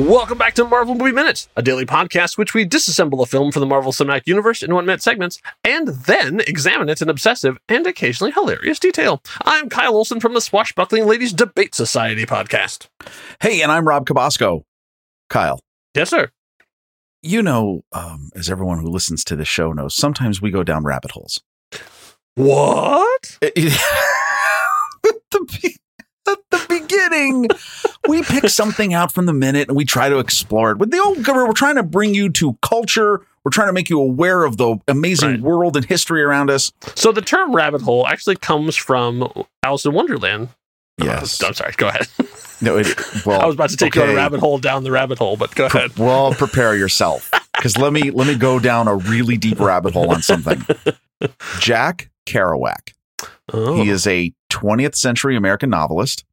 Welcome back to Marvel Movie Minutes, a daily podcast which we disassemble a film from the Marvel Cinematic Universe in one minute segments and then examine it in obsessive and occasionally hilarious detail. I'm Kyle Olson from the Swashbuckling Ladies Debate Society podcast. Hey, and I'm Rob Cabasco. Kyle, Yes, sir. you know, um, as everyone who listens to this show knows, sometimes we go down rabbit holes. What? It- it- the, the beginning, we pick something out from the minute and we try to explore it. With the old cover, we're trying to bring you to culture. We're trying to make you aware of the amazing Right. world and history around us. So the term rabbit hole actually comes from Alice in Wonderland. Yes. I'm sorry. Go ahead. No, it, well, I was about to take you on a rabbit hole down the rabbit hole, but go ahead. Well, prepare yourself because let me let me go down a really deep rabbit hole on something. Jack Kerouac. Oh. He is a 20th century American novelist.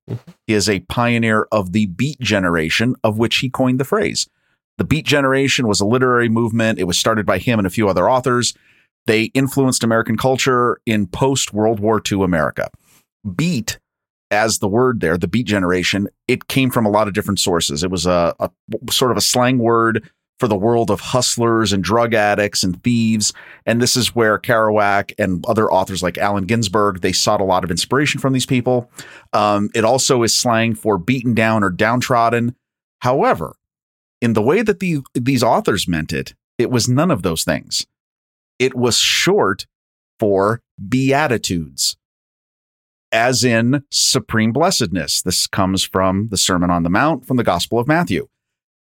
He is a pioneer of the Beat Generation, of which he coined the phrase. The Beat Generation was a literary movement. It was started by him and a few other authors. They influenced American culture in post World War II America. Beat, as the word there, the Beat Generation, it came from a lot of different sources. It was a, a sort of a slang word for the world of hustlers and drug addicts and thieves. And this is where Kerouac and other authors like Allen Ginsberg, they sought a lot of inspiration from these people. Um, it also is slang for beaten down or downtrodden. However, in the way that the, these authors meant it, it was none of those things. It was short for beatitudes, as in supreme blessedness. This comes from the Sermon on the Mount from the Gospel of Matthew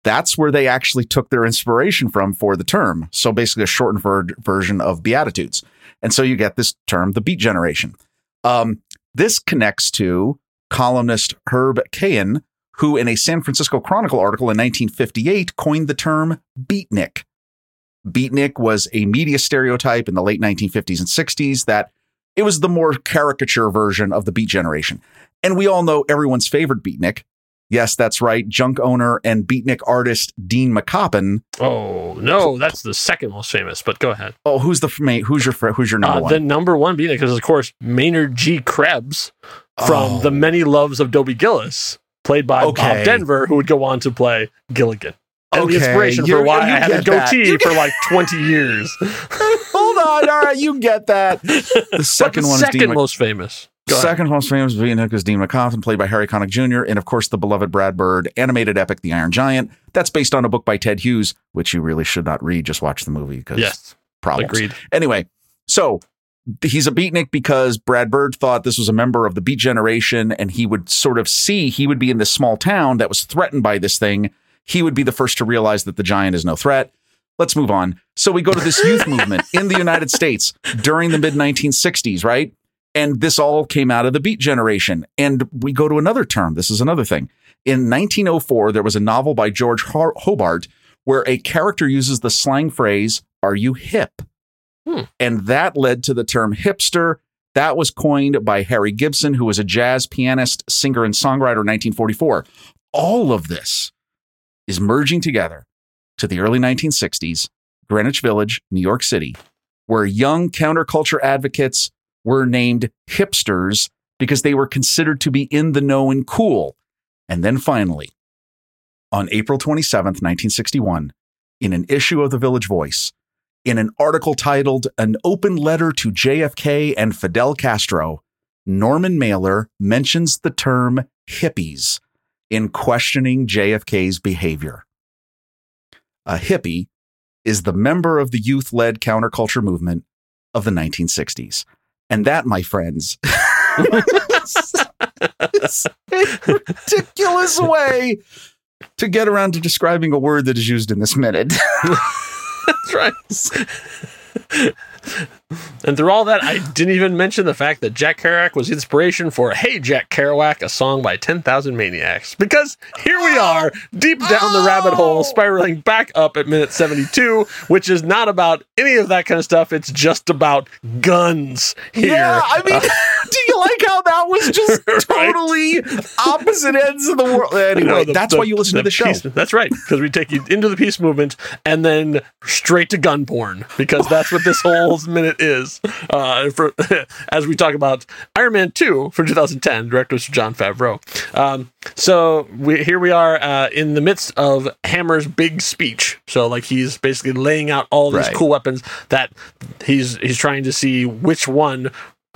that's where they actually took their inspiration from for the term. So basically, a shortened ver- version of Beatitudes. And so you get this term, the Beat Generation. Um, this connects to columnist Herb Caen, who in a San Francisco Chronicle article in 1958 coined the term beatnik. Beatnik was a media stereotype in the late 1950s and 60s that it was the more caricature version of the Beat Generation. And we all know everyone's favorite beatnik, Yes, that's right. Junk owner and beatnik artist Dean McCoppin. Oh no, that's the second most famous. But go ahead. Oh, who's the who's your who's your number Uh, one? the number one being because of course Maynard G. Krebs from Oh. The Many Loves of Dobie Gillis, played by Okay. Bob Denver, who would go on to play Gilligan. And Okay, the inspiration you- for why I had a goatee for like 20 years. Hold on, all right, you get that. The second one second is Dean. Mc- most famous. Second most famous beatnik is Dean McCoppin, played by Harry Connick Jr., and of course the beloved Brad Bird animated epic The Iron Giant. That's based on a book by Ted Hughes, which you really should not read. Just watch the movie because Yes, problems. agreed. Anyway, so he's a beatnik because Brad Bird thought this was a member of the Beat Generation, and he would sort of see he would be in this small town that was threatened by this thing. He would be the first to realize that the giant is no threat. Let's move on. So we go to this youth movement in the United States during the mid 1960s, right? And this all came out of the Beat Generation. And we go to another term. This is another thing. In 1904, there was a novel by George Hobart where a character uses the slang phrase, Are you hip? Hmm. And that led to the term hipster. That was coined by Harry Gibson, who was a jazz pianist, singer, and songwriter in 1944. All of this is merging together to the early 1960s, Greenwich Village, New York City, where young counterculture advocates were named hipsters because they were considered to be in the know and cool. And then finally, on April 27th, 1961, in an issue of the Village Voice, in an article titled An Open Letter to JFK and Fidel Castro, Norman Mailer mentions the term hippies in questioning JFK's behavior. A hippie is the member of the youth led counterculture movement of the 1960s. And that, my friends, is a ridiculous way to get around to describing a word that is used in this minute. That's right. and through all that, I didn't even mention the fact that Jack Kerouac was inspiration for Hey Jack Kerouac, a song by 10,000 Maniacs. Because here we are, deep down the rabbit hole, oh! spiraling back up at minute 72, which is not about any of that kind of stuff. It's just about guns here. Yeah, I mean, Do you like how that was just Right. totally opposite ends of the world? Anyway, No, the- that's the- why you listen to the show. peace- that's right, because we take you into the peace movement and then straight to gun porn, because that's what this whole minute is. Uh, for as we talk about Iron Man Two from 2010, director Jon Favreau. Um, so we, here we are uh, in the midst of Hammer's big speech. So like he's basically laying out all these Right. cool weapons that he's he's trying to see which one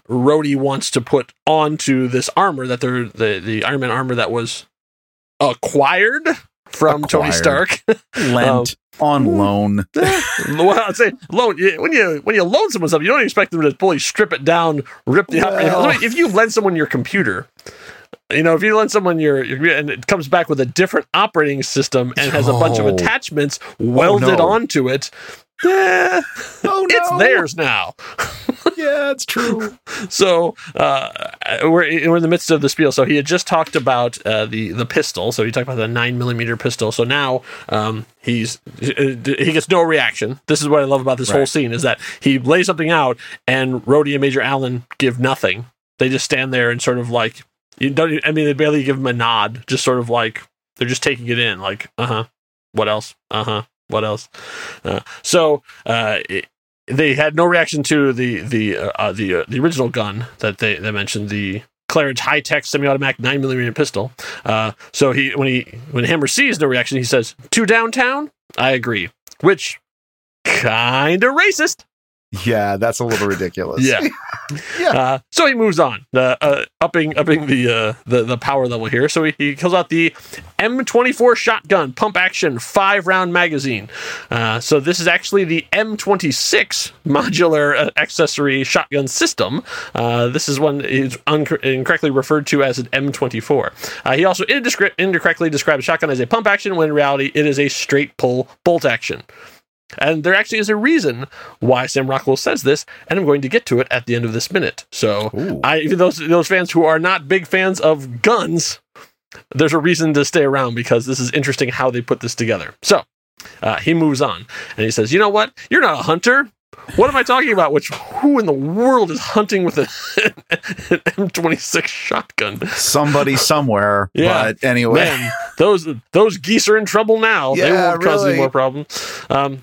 Rhodey wants to put onto this armor that they're the the Iron Man armor that was acquired from Tony Stark. Lent um, on loan. well, I'd say loan when you when you loan someone something, you don't expect them to fully strip it down, rip the. Well- if you lend someone your computer. You know, if you lend someone your, your and it comes back with a different operating system and has a bunch of Oh. attachments welded oh, no. onto it, eh, Oh no. it's theirs now. Yeah, it's true. So uh, we're, we're in the midst of the spiel. So he had just talked about uh, the the pistol. So he talked about the nine millimeter pistol. So now um, he's he gets no reaction. This is what I love about this whole scene is that he lays something out, and Rhodey and Major Allen give nothing. They just stand there and sort of like you don't. I mean, they barely give him a nod. Just sort of like they're just taking it in. Like uh huh. What else? Uh huh. What else? Uh, so uh, it- they had no reaction to the the uh, uh, the uh, the original gun that they they mentioned the Claridge high tech semi automatic nine millimeter pistol. Uh, so he when he when Hammer sees no reaction, he says to downtown. I agree, which kind of racist. Yeah, that's a little ridiculous. Yeah. Yeah. Uh, so he moves on, uh, uh, upping upping the, uh, the the power level here. So he, he kills out the M24 shotgun pump action five round magazine. Uh, so this is actually the M26 modular uh, accessory shotgun system. This is one is uncor- incorrectly referred to as an M24. Uh, he also incorrectly describes shotgun as a pump action when in reality it is a straight pull bolt action. And there actually is a reason why Sam Rockwell says this, and I'm going to get to it at the end of this minute. So, Ooh. I even those those fans who are not big fans of guns, there's a reason to stay around because this is interesting how they put this together. So, uh, he moves on and he says, "You know what? You're not a hunter. What am I talking about? Which who in the world is hunting with a, an M26 shotgun? Somebody somewhere. Yeah. But anyway. Man, those those geese are in trouble now. they won't cause any more problems. Um,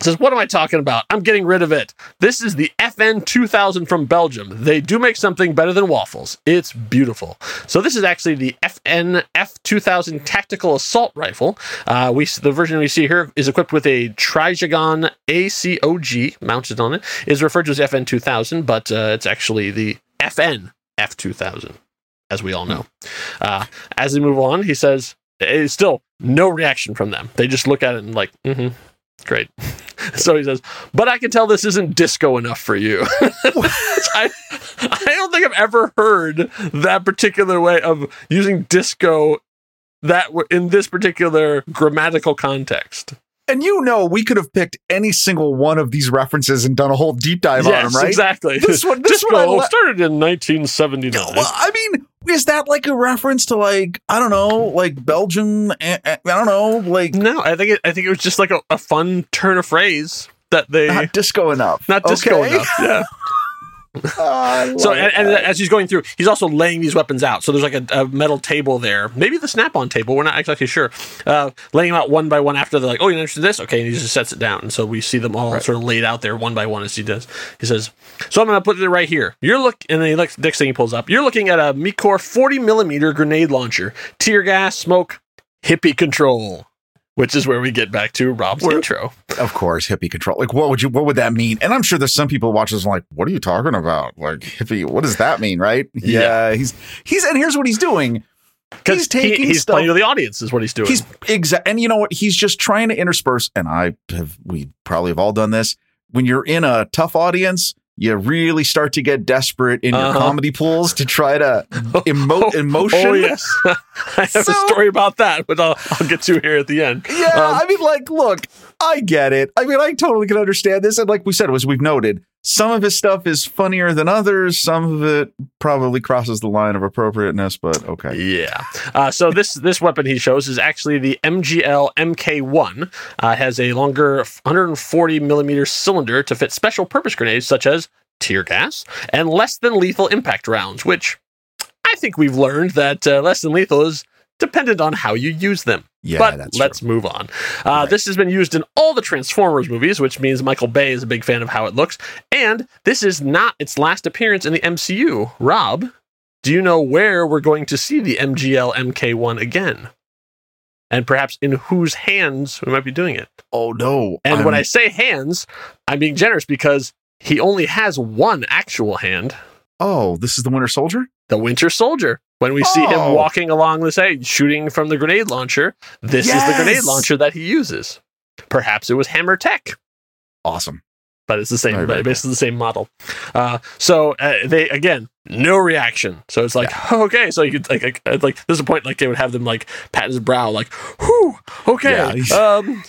says, what am I talking about? I'm getting rid of it. This is the FN 2000 from Belgium. They do make something better than waffles. It's beautiful. So this is actually the FN F2000 tactical assault rifle. Uh, we the version we see here is equipped with a Trijicon ACOG mounted on it. It Is referred to as FN 2000, but uh, it's actually the FN F2000, as we all know. Uh, as we move on, he says, it's still no reaction from them. They just look at it and like, mm-hmm, great. so he says, but I can tell this isn't disco enough for you. I, I don't think I've ever heard that particular way of using disco that w- in this particular grammatical context. And you know, we could have picked any single one of these references and done a whole deep dive on them, right? exactly. This one- this disco one le- started in 1979. Well, I mean, is that like a reference to like I don't know, like Belgian? eh, eh, I don't know, like no, I think it, I think it was just like a, a fun turn of phrase that they not disco enough. not disco Okay? enough. Yeah. So and, and as he's going through, he's also laying these weapons out. So there's like a, a metal table there, maybe the snap-on table. We're not exactly sure. Uh, laying them out one by one after they're like, "Oh, you're interested in this?" Okay, and he just sets it down, and so we see them all sort of laid out there one by one as he does. He says, "So I'm going to put it right here. You're look," and then he looks. Next thing he pulls up, you're looking at a Milkor 40 millimeter grenade launcher, tear gas, smoke, hippie control. Which is where we get back to Rob's Where- intro. Of course, hippie control. Like, what would you? What would that mean? And I'm sure there's some people watching this and like, what are you talking about? Like hippie? What does that mean? Right? Yeah. he's he's and here's what he's doing. He's taking he's stuff- playing to the audience, is what he's doing. He's exact, and you know what? He's just trying to intersperse. And I have, we probably have all done this. When you're in a tough audience, you really start to get desperate in your Uh-huh. comedy pools to try to emote emotion. Oh yes, I have a story about that, but I'll, I'll get to here at the end. Yeah, Um, I mean, like, look, I get it. I mean, I totally can understand this. And like we said, as we've noted, some of his stuff is funnier than others. Some of it probably crosses the line of appropriateness, but okay. Yeah. Uh, so this this weapon he shows is actually the MGL MK1. Uh, has a longer 140 millimeter cylinder to fit special purpose grenades such as tear gas, and less than lethal impact rounds, which I think we've learned that uh, less than lethal is dependent on how you use them. Yeah, but let's true. move on. Uh, Right. This has been used in all the Transformers movies, which means Michael Bay is a big fan of how it looks. And this is not its last appearance in the MCU. Rob, do you know where we're going to see the MGL MK1 again? And perhaps in whose hands we might be doing it. Oh no! And when I'm- I say hands, I'm being generous because he only has one actual hand oh, this is the Winter Soldier. the Winter Soldier. When we see him Oh. walking along the side, shooting from the grenade launcher, this is the grenade launcher that he uses. Perhaps it was Hammer Tech, Awesome. but it's the same, very basically the same model. Uh, so uh, they again, no reaction. So it's like, okay, so you could like, like, like there's a point like they would have them like pat his brow, like, whew, okay. Yeah, um,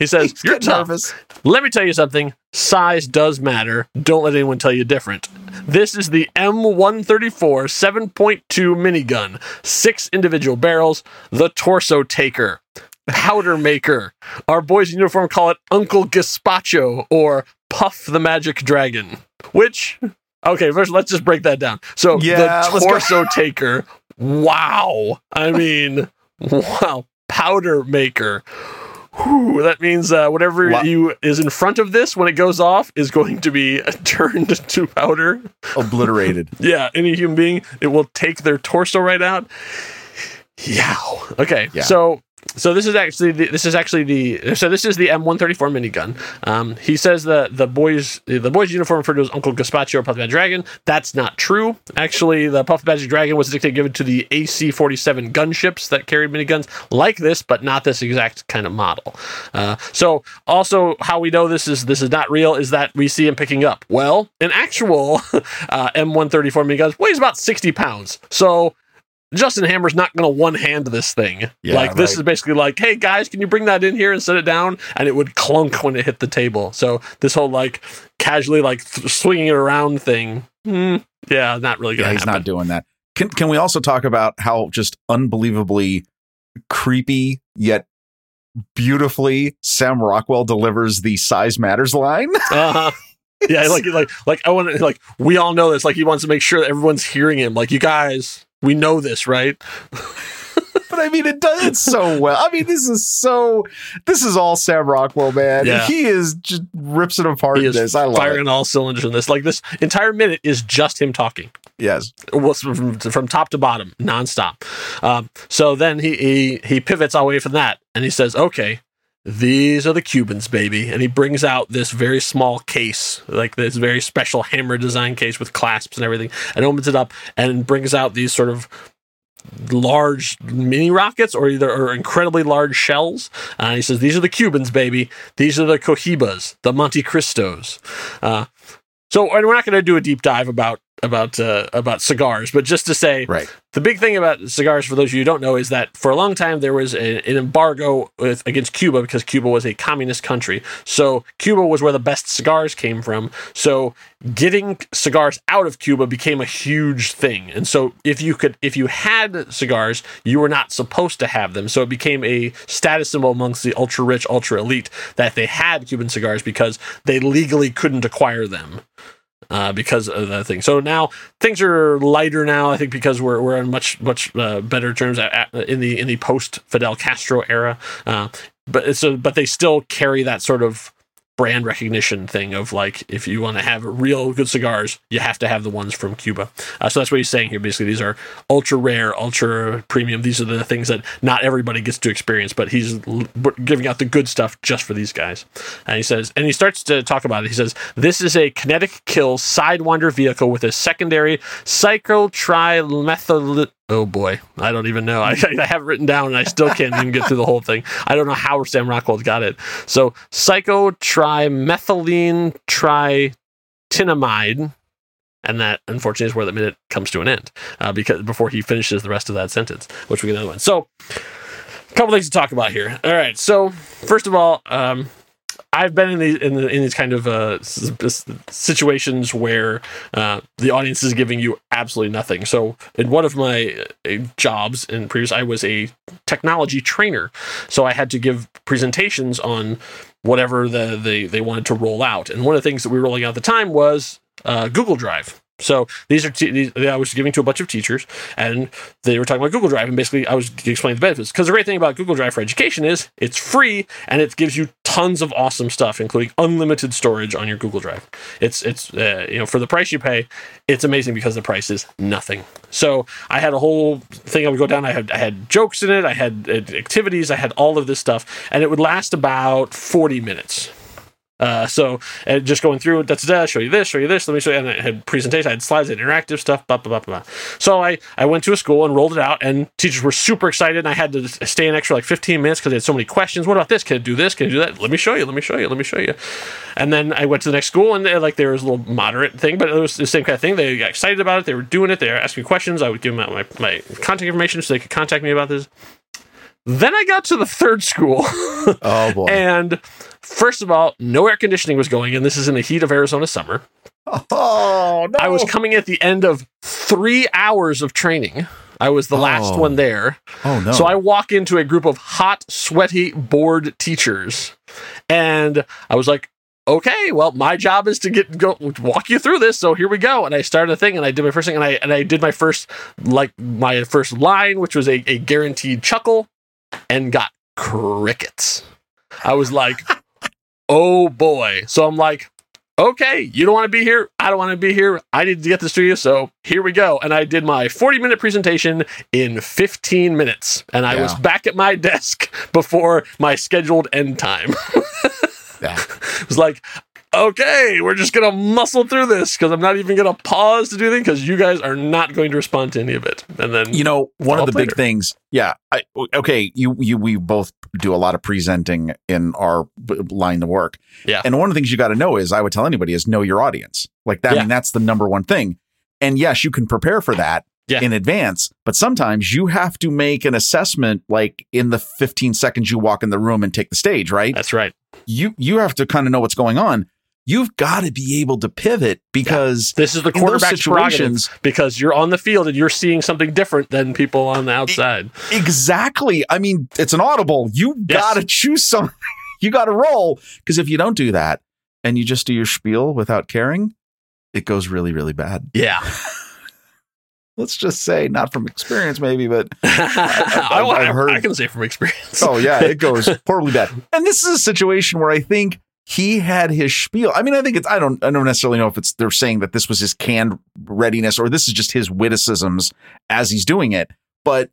he says, He's "You're tough. nervous. Let me tell you something. Size does matter. Don't let anyone tell you different. This is the M134 7.2 minigun. Six individual barrels. The torso taker. Powder maker. Our boys in uniform call it Uncle Gaspacho or Puff the Magic Dragon. Which, okay, first let's just break that down. So Yeah, the torso taker. Wow. I mean, wow. Powder maker. Whew, that means uh, whatever Wow. you is in front of this when it goes off is going to be turned to powder. Obliterated. Yeah, any human being, it will take their torso right out. Yow. Okay, Yeah. so so this is actually the, this is actually the so this is the M134 minigun. Um, he says that the boys the boys uniform referred to as Uncle Gaspacho or Puff the Magic Dragon. That's not true. Actually, the Puff the Magic Dragon was a nickname given to the AC-47 gunships that carried miniguns like this, but not this exact kind of model. Uh, so also how we know this is this is not real is that we see him picking up. Well, an actual uh, M134 minigun weighs about 60 pounds. So Justin Hammer's not going to one hand this thing. Yeah, like this right. is basically like, hey guys, can you bring that in here and set it down? And it would clunk when it hit the table. So this whole like casually like th- swinging it around thing, hmm, yeah, not really Yeah, going to he's happen. not doing that. Can can we also talk about how just unbelievably creepy yet beautifully Sam Rockwell delivers the size matters line? Uh-huh. Yeah, like like like I want to like we all know this. Like he wants to make sure that everyone's hearing him. Like you guys, we know this, right? but I mean, it does it so well. I mean, this is so. This is all Sam Rockwell, man. Yeah. He is just rips it apart. He this. I love firing it. all cylinders in this. Like this entire minute is just him talking. Yes. was from, from top to bottom, nonstop. Um, so then he, he he pivots away from that, and he says, "Okay, these are the Cubans, baby." And he brings out this very small case, like this very special hammer design case with clasps and everything, and opens it up and brings out these sort of large mini rockets or either or incredibly large shells. Uh, he says, "These are the Cubans, baby. These are the Cohibas, the Monte Cristos." Uh, so, and we're not going to do a deep dive about about uh, about cigars, but just to say, Right. the big thing about cigars, for those of you who don't know, is that for a long time there was a, an embargo with, against Cuba because Cuba was a communist country. So Cuba was where the best cigars came from. So getting cigars out of Cuba became a huge thing. And so if you could, if you had cigars, you were not supposed to have them. So it became a status symbol amongst the ultra rich, ultra elite that they had Cuban cigars because they legally couldn't acquire them uh, because of that thing. So now things are lighter now. I think because we're we're on much much uh, better terms at, at- in the in the post Fidel Castro era. Uh, but it's a, but they still carry that sort of brand recognition thing of like if you want to have real good cigars, you have to have the ones from Cuba. Uh, so that's what he's saying here. Basically, these are ultra rare, ultra premium. These are the things that not everybody gets to experience, but he's giving out the good stuff just for these guys. And he says, and he starts to talk about it. He says, this is a kinetic kill sidewinder vehicle with a secondary cyclotrimethyl. Oh boy, I don't even know. I, I have it written down and I still can't even get through the whole thing. I don't know how Sam Rockwell got it. So psychotrimethylene tritinamide. And that, unfortunately, is where the minute comes to an end uh, because before he finishes the rest of that sentence, which we get another one. So, a couple things to talk about here. All right. So, first of all, um, I've been in these in, the, in these kind of uh, situations where uh, the audience is giving you absolutely nothing. So, in one of my uh, jobs in previous, I was a technology trainer, so I had to give presentations on whatever the, the they wanted to roll out. And one of the things that we were rolling out at the time was uh, Google Drive. So these are t- these, I was giving to a bunch of teachers, and they were talking about Google Drive, and basically I was explaining the benefits. Because the great thing about Google Drive for education is it's free and it gives you tons of awesome stuff, including unlimited storage on your Google Drive. It's it's uh, you know for the price you pay, it's amazing because the price is nothing. So I had a whole thing I would go down. I had I had jokes in it. I had uh, activities. I had all of this stuff, and it would last about forty minutes. Uh, so and just going through that's that show you this show you this let me show you and I had presentation I had slides I had interactive stuff blah, blah, blah, blah. so I I went to a school and rolled it out and teachers were super excited and I had to stay an extra like 15 minutes because they had so many questions. What about this? Can I do this? Can I do that? Let me show you let me show you let me show you. And then I went to the next school and they, like there was a little moderate thing but it was the same kind of thing. They got excited about it they were doing it they were asking questions I would give them my, my contact information so they could contact me about this then I got to the third school. Oh boy. and first of all, no air conditioning was going and This is in the heat of Arizona summer. oh no. I was coming at the end of three hours of training. I was the last Oh. one there. oh no. So I walk into a group of hot, sweaty, bored teachers. And I was like, okay, well, my job is to get go walk you through this. So here we go. And I started a thing and I did my first thing and I and I did my first like my first line, which was a, a guaranteed chuckle, and got crickets. I was like, oh boy. So I'm like, okay, you don't want to be here. I don't want to be here. I need to get this to you. So here we go. And I did my 40 minute presentation in 15 minutes. And I was back at my desk before my scheduled end time. Yeah. it was like, okay, we're just to muscle through this because I'm not even to pause to do anything because you guys are not going to respond to any of it. And then, you know one of the up big things yeah I, okay you you we both do a lot of presenting in our line of work Yeah. and one of the things you got to know is i would tell anybody is know your audience like that i mean that's the number one thing and yes you can prepare for that Yeah. in advance but sometimes you have to make an assessment like in the 15 seconds you walk in the room and take the stage right that's right. you you have to kind of know what's going on you've got to be able to pivot because This is the those situations because you're on the field and you're seeing something different than people on the outside. Exactly. I mean, it's an audible. You Yes. got to choose something. you got to roll because if you don't do that and you just do your spiel without caring, it goes really, really bad. Yeah. Let's just say, not from experience, maybe, but I, I've I, heard- I can say from experience. oh yeah, it goes horribly bad. And this is a situation where I think he had his spiel. I mean, I think it's I don't I don't necessarily know if it's they're saying that this was his canned readiness or this is just his witticisms as he's doing it. But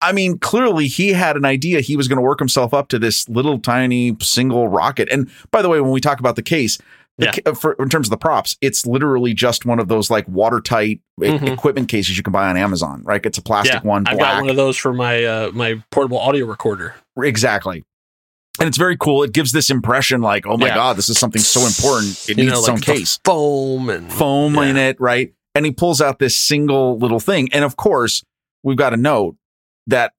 I mean, clearly he had an idea he was going to work himself up to this little tiny single rocket. And by the way, when we talk about the case, the Yeah. for, in terms of the props, it's literally just one of those like watertight e- Mhm. equipment cases you can buy on Amazon, right? It's a plastic Yeah, one, I've got one of those for my uh, my portable audio recorder. Exactly. And it's very cool. It gives this impression like, oh my Yeah. God, this is something so important. It You needs know, its like own case. foam and Foam in it, right? And he pulls out this single little thing. And of course, we've got to note that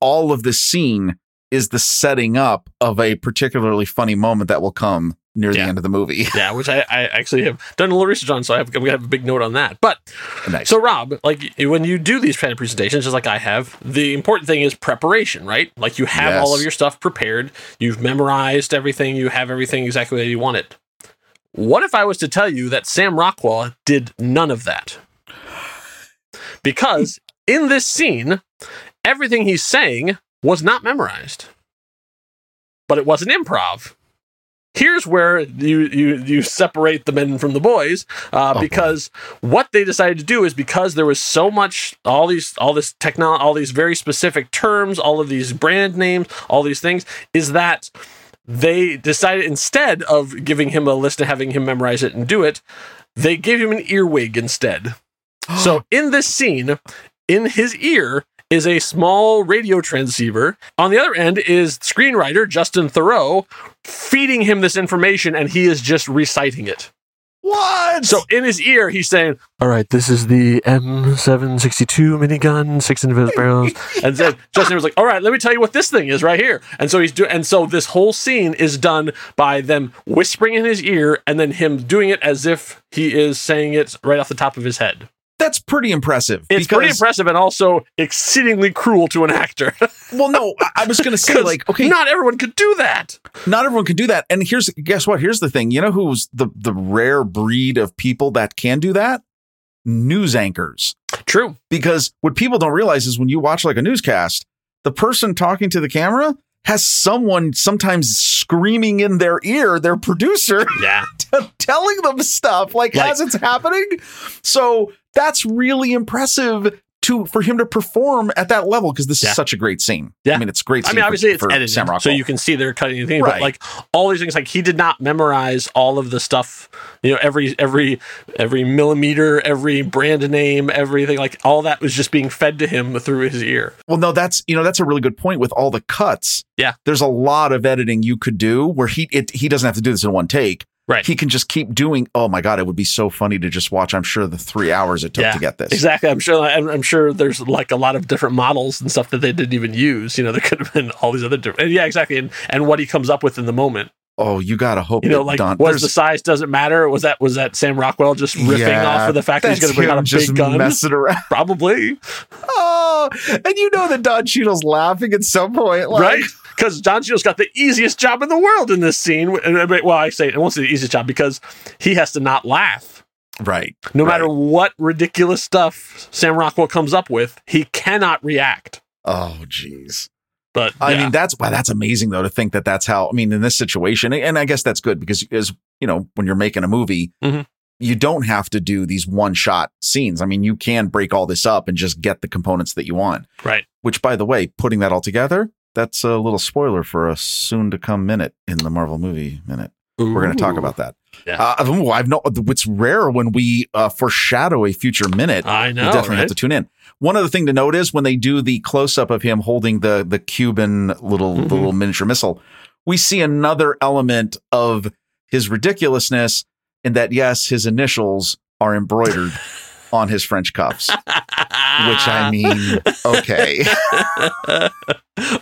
all of this scene is the setting up of a particularly funny moment that will come near the end of the movie. Yeah, which I, I actually have done a little research on, so I have, we have a big note on that. But nice. so, Rob, like when you do these kind of presentations, just like I have, the important thing is preparation, right? Like you have Yes. all of your stuff prepared, you've memorized everything, you have everything exactly the you want it. What if I was to tell you that Sam Rockwell did none of that? Because in this scene, everything he's saying was not memorized, but it was an improv. Here's where you you you separate the men from the boys, uh, Oh, boy. because what they decided to do is because there was so much all these all this technology, all these very specific terms, all of these brand names, all these things, is that they decided instead of giving him a list and having him memorize it and do it, they gave him an earwig instead. So in this scene, in his ear is a small radio transceiver. On the other end is screenwriter Justin Theroux feeding him this information and he is just reciting it. what? So in his ear, he's saying, All right, this is the M762 minigun, six individual barrels. And then Justin was like, All right, let me tell you what this thing is right here. And so he's doing, and so this whole scene is done by them whispering in his ear and then him doing it as if he is saying it right off the top of his head. That's pretty impressive. It's pretty impressive and also exceedingly cruel to an actor. Well, no, I, I was going to say like, okay, not everyone could do that. not everyone can do that. And here's guess what? Here's the thing. You know who's the the rare breed of people that can do that? News anchors. True. Because what people don't realize is when you watch like a newscast, the person talking to the camera has someone sometimes screaming in their ear, their producer, Yeah. telling them stuff like, Like- as it's happening. So that's really impressive to for him to perform at that level because this Yeah. is such a great scene. Yeah. I mean, it's great. I mean, for- obviously it's for edited, Sam so you can see they're cutting things, Right. but like all these things, like he did not memorize all of the stuff. You know, every every every millimeter, every brand name, everything. Like all that was just being fed to him through his ear. Well, no, that's you know that's a really good point with all the cuts. Yeah. there's a lot of editing you could do where he it, he doesn't have to do this in one take. Right. He can just keep doing. Oh my god, it would be so funny to just watch. I'm sure the three hours it took Yeah, to get this. Exactly. I'm sure. I'm, I'm sure there's like a lot of different models and stuff that they didn't even use. You know, there could have been all these other different. And yeah, exactly. And and what he comes up with in the moment. Oh, you gotta hope. You know, like Don, was the size doesn't matter? Was that was that Sam Rockwell just riffing Yeah, off of the fact that he's going to bring out a just big gun? messing around. Probably. Oh, and you know that Don Cheadle's laughing at some point, like, right? Because John Cheadle's got the easiest job in the world in this scene. Uh, Well, I say it won't say the easiest job because he has to not laugh. Right. No right. matter what ridiculous stuff Sam Rockwell comes up with, he cannot react. Oh, jeez. But I mean, that's wow, that's amazing though to think that that's how. I mean, in this situation, and I guess that's good because as you know, when you're making a movie, Mhm. you don't have to do these one shot scenes. I mean, you can break all this up and just get the components that you want. right. Which, by the way, putting that all together, that's a little spoiler for a soon to come minute in the Marvel movie minute. We're going to talk about that. Yeah. Uh, ooh, I've no. What's rare when we uh, foreshadow a future minute. I know. you definitely right? have to tune in. One other thing to note is when they do the close up of him holding the the Cuban little Mhm. the little miniature missile, we see another element of his ridiculousness in that yes, his initials are embroidered on his French cuffs. Which I mean, okay, of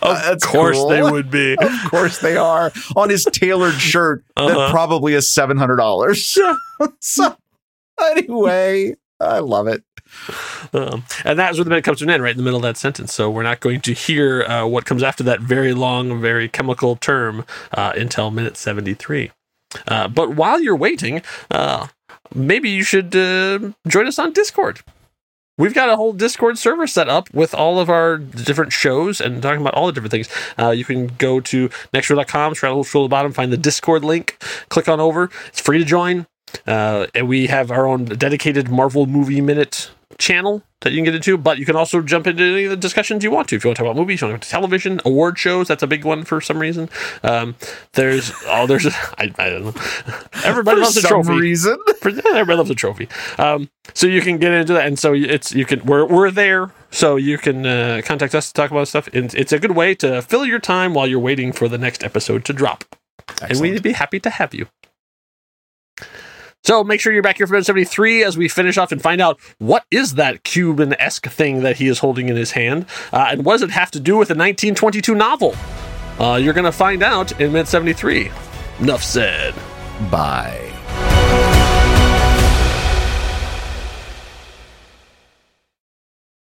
That's course cool. they would be. of course they are on his tailored shirt Uh-huh. that probably is seven hundred dollars. so anyway, I love it. Um, and that's where the minute comes to an end, right in the middle of that sentence. So we're not going to hear uh, what comes after that very long, very chemical term uh, until minute 73. Uh, but while you're waiting, uh, maybe you should uh, join us on Discord. We've got a whole Discord server set up with all of our different shows and talking about all the different things. Uh, you can go to nextro.com, scroll to the bottom, find the Discord link, click on over. It's free to join. Uh, and we have our own dedicated Marvel Movie Minute channel that you can get into, but you can also jump into any of the discussions you want to. If you want to talk about movies, you want to talk about television, award shows, that's a big one for some reason. Um, there's, oh, there's, I, I don't know. Everybody loves a some trophy. reason. For- everybody loves a trophy. Um, so you can get into that, and so it's you can we're we're there, so you can uh, contact us to talk about stuff. And it's a good way to fill your time while you're waiting for the next episode to drop, and we'd be happy to have you. So make sure you're back here for episode 73 as we finish off and find out what is that Cuban-esque thing that he is holding in his hand, uh, and what does it have to do with the 1922 novel? Uh, you're going to find out in minute 73. Enough said. Bye.